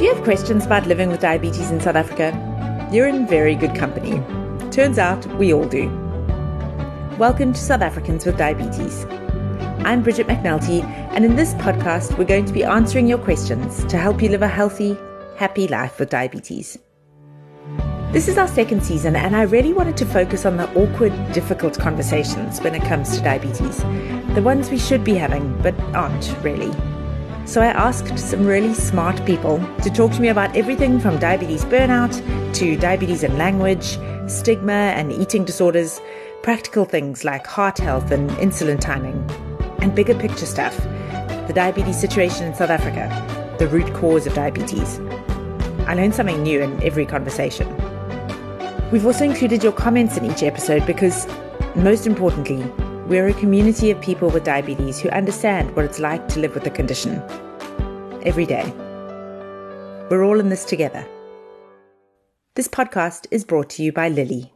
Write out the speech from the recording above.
Do you have questions about living with diabetes in South Africa? You're in very good company. Turns out we all do. Welcome to South Africans with Diabetes. I'm Bridget McNulty, and in this podcast, we're going to be answering your questions to help you live a healthy, happy life with diabetes. This is our second season, and I really wanted to focus on the awkward, difficult conversations when it comes to diabetes. The ones we should be having, but aren't really. So I asked some really smart people to talk to me about everything from diabetes burnout to diabetes and language, stigma and eating disorders, practical things like heart health and insulin timing, and bigger picture stuff the diabetes situation in South Africa, the root cause of diabetes. I learned something new in every conversation. We've also included your comments in each episode because, most importantly, we're a community of people with diabetes who understand what it's like to live with the condition. Every day. We're all in this together. This podcast is brought to you by Lilly.